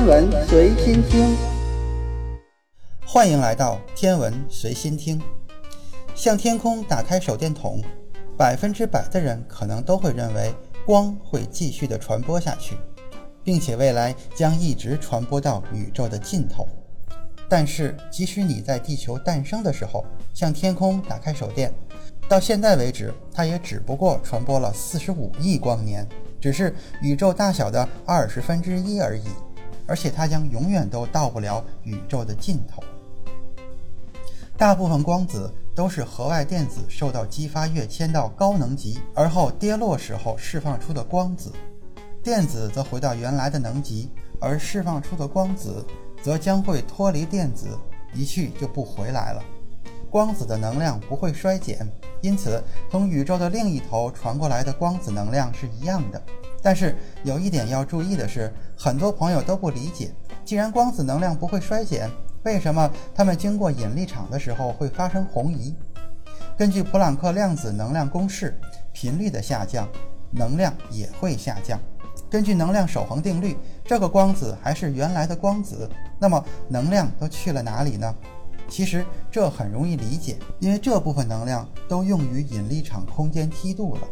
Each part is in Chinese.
天文随心听，欢迎来到天文随心听。向天空打开手电筒，百分之百的人可能都会认为光会继续的传播下去，并且未来将一直传播到宇宙的尽头。但是，即使你在地球诞生的时候向天空打开手电，到现在为止，它也只不过传播了四十五亿光年，只是宇宙大小的二十分之一而已。而且它将永远都到不了宇宙的尽头。大部分光子都是核外电子受到激发跃迁到高能级，而后跌落时候释放出的光子，电子则回到原来的能级，而释放出的光子则将会脱离电子，一去就不回来了。光子的能量不会衰减，因此从宇宙的另一头传过来的光子能量是一样的。但是有一点要注意的是，很多朋友都不理解，既然光子能量不会衰减，为什么它们经过引力场的时候会发生红移？根据普朗克量子能量公式，频率的下降，能量也会下降。根据能量守恒定律，这个光子还是原来的光子，那么能量都去了哪里呢？其实这很容易理解，因为这部分能量都用于引力场空间梯度了。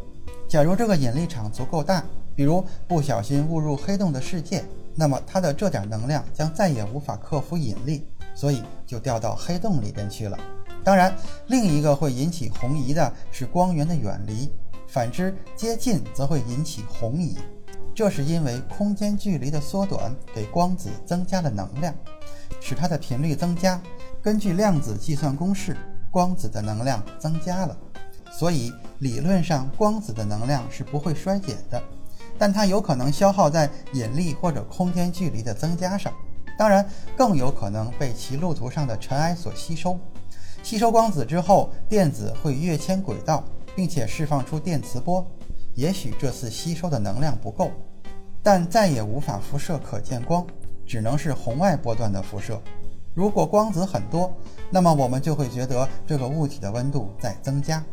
假如这个引力场足够大，比如不小心误入黑洞的世界，那么它的这点能量将再也无法克服引力，所以就掉到黑洞里边去了。当然，另一个会引起红移的是光源的远离，反之接近则会引起红移。这是因为空间距离的缩短给光子增加了能量，使它的频率增加。根据量子计算公式，光子的能量增加了，所以理论上光子的能量是不会衰减的。但它有可能消耗在引力或者空间距离的增加上，当然更有可能被其路途上的尘埃所吸收。吸收光子之后，电子会跃迁轨道，并且释放出电磁波。也许这次吸收的能量不够，但再也无法辐射可见光，只能是红外波段的辐射。如果光子很多，那么我们就会觉得这个物体的温度在增加。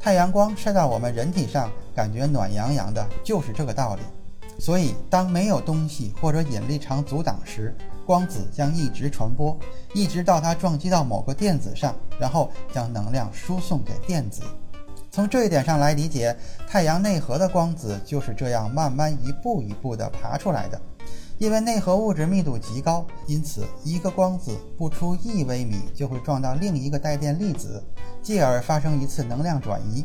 太阳光晒到我们人体上，感觉暖洋洋的，就是这个道理。所以，当没有东西或者引力场阻挡时，光子将一直传播，一直到它撞击到某个电子上，然后将能量输送给电子。从这一点上来理解，太阳内核的光子就是这样慢慢一步一步地爬出来的。因为内核物质密度极高，因此一个光子不出一微米就会撞到另一个带电粒子，继而发生一次能量转移。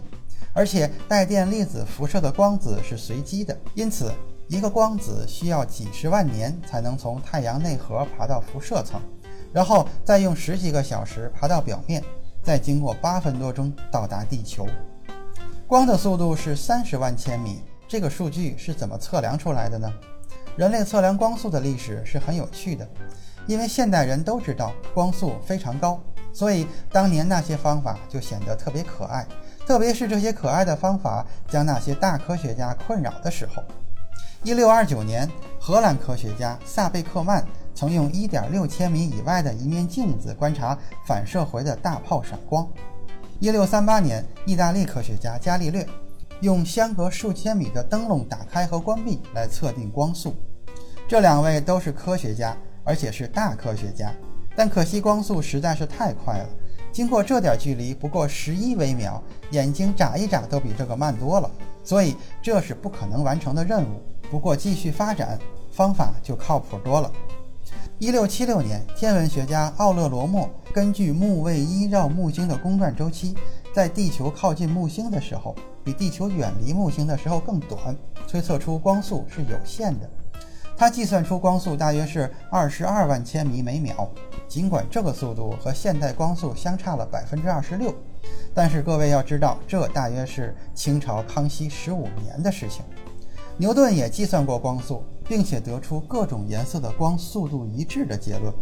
而且带电粒子辐射的光子是随机的，因此一个光子需要几十万年才能从太阳内核爬到辐射层，然后再用十几个小时爬到表面，再经过八分多钟到达地球。光的速度是三十万千米，这个数据是怎么测量出来的呢？人类测量光速的历史是很有趣的，因为现代人都知道光速非常高，所以当年那些方法就显得特别可爱。特别是这些可爱的方法将那些大科学家困扰的时候。一六二九年，荷兰科学家萨贝克曼曾用一点六千米以外的一面镜子观察反射回的大炮闪光。一六三八年，意大利科学家伽利略。用相隔数千米的灯笼打开和关闭来测定光速，这两位都是科学家，而且是大科学家。但可惜光速实在是太快了，经过这点距离不过十一微秒，眼睛眨一眨都比这个慢多了，所以这是不可能完成的任务。不过继续发展方法就靠谱多了。一六七六年，天文学家奥勒罗莫根据木卫一绕木星的公转周期，在地球靠近木星的时候。比地球远离木星的时候更短，推测出光速是有限的。他计算出光速大约是二十二万千米每秒。尽管这个速度和现代光速相差了百分之二十六，但是各位要知道，这大约是清朝康熙十五年的事情。牛顿也计算过光速，并且得出各种颜色的光速度一致的结论。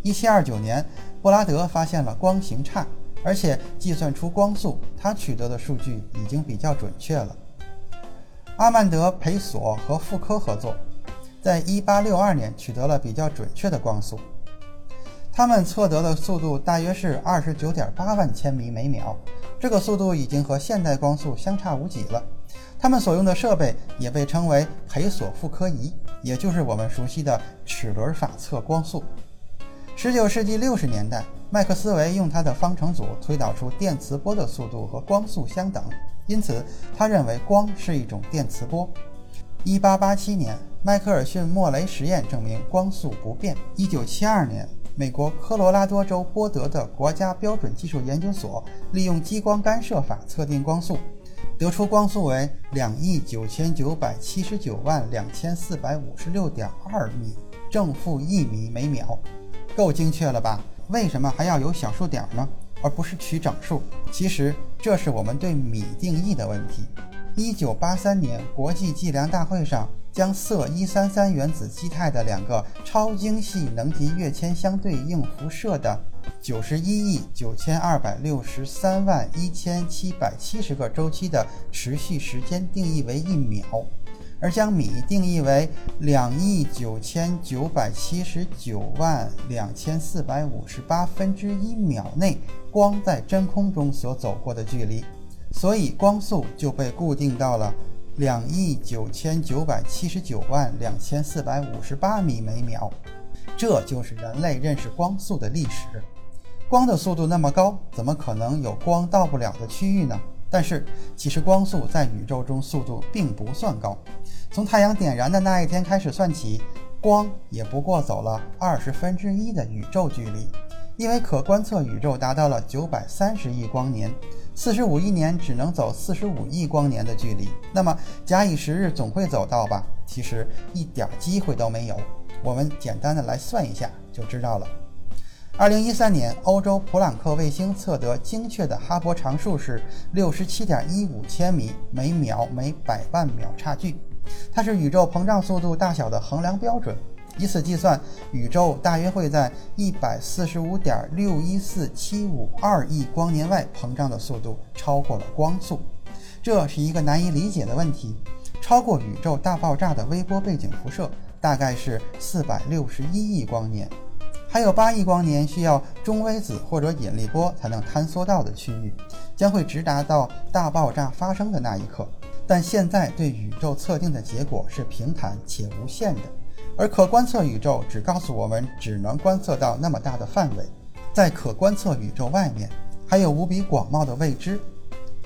一七二九年，布拉德发现了光行差。而且计算出光速，他取得的数据已经比较准确了。阿曼德·培索和傅科合作，在1862年取得了比较准确的光速。他们测得的速度大约是29.8万千米每秒，这个速度已经和现代光速相差无几了。他们所用的设备也被称为培索傅科仪，也就是我们熟悉的齿轮法测光速。19世纪60年代，麦克斯韦用他的方程组推导出电磁波的速度和光速相等，因此他认为光是一种电磁波。1887年，迈克尔逊莫雷实验证明光速不变。1972年，美国科罗拉多州波德的国家标准技术研究所利用激光干涉法测定光速，得出光速为两亿九千九百七十九万两千四百五十六点二米正负一米每秒，够精确了吧？为什么还要有小数点呢？而不是取整数？其实这是我们对米定义的问题。一九八三年国际计量大会上，将铯一三三原子基态的两个超精细能级跃迁相对应辐射的九十一亿九千二百六十三万一千七百七十个周期的持续时间定义为一秒，而将米定义为两亿九千九百七十九万两千四百五十八分之一秒内光在真空中所走过的距离。所以光速就被固定到了两亿九千九百七十九万两千四百五十八米每秒，这就是人类认识光速的历史。光的速度那么高，怎么可能有光到不了的区域呢？但是其实光速在宇宙中速度并不算高，从太阳点燃的那一天开始算起，光也不过走了二十分之一的宇宙距离，因为可观测宇宙达到了九百三十亿光年。四十五亿年只能走四十五亿光年的距离，那么假以时日总会走到吧？其实一点机会都没有。我们简单的来算一下就知道了。二零一三年，欧洲普朗克卫星测得精确的哈勃常数是六十七点一五千米每秒每百万秒差距，它是宇宙膨胀速度大小的衡量标准。以此计算，宇宙大约会在一百四十五点六一四七五二亿光年外膨胀的速度超过了光速，这是一个难以理解的问题。超过宇宙大爆炸的微波背景辐射大概是四百六十一亿光年，还有八亿光年需要中微子或者引力波才能坍缩到的区域，将会直达到大爆炸发生的那一刻。但现在对宇宙测定的结果是平坦且无限的。而可观测宇宙只告诉我们，只能观测到那么大的范围，在可观测宇宙外面还有无比广袤的未知，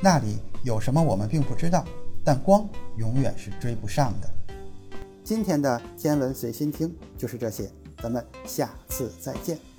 那里有什么我们并不知道，但光永远是追不上的。今天的天文随心听就是这些，咱们下次再见。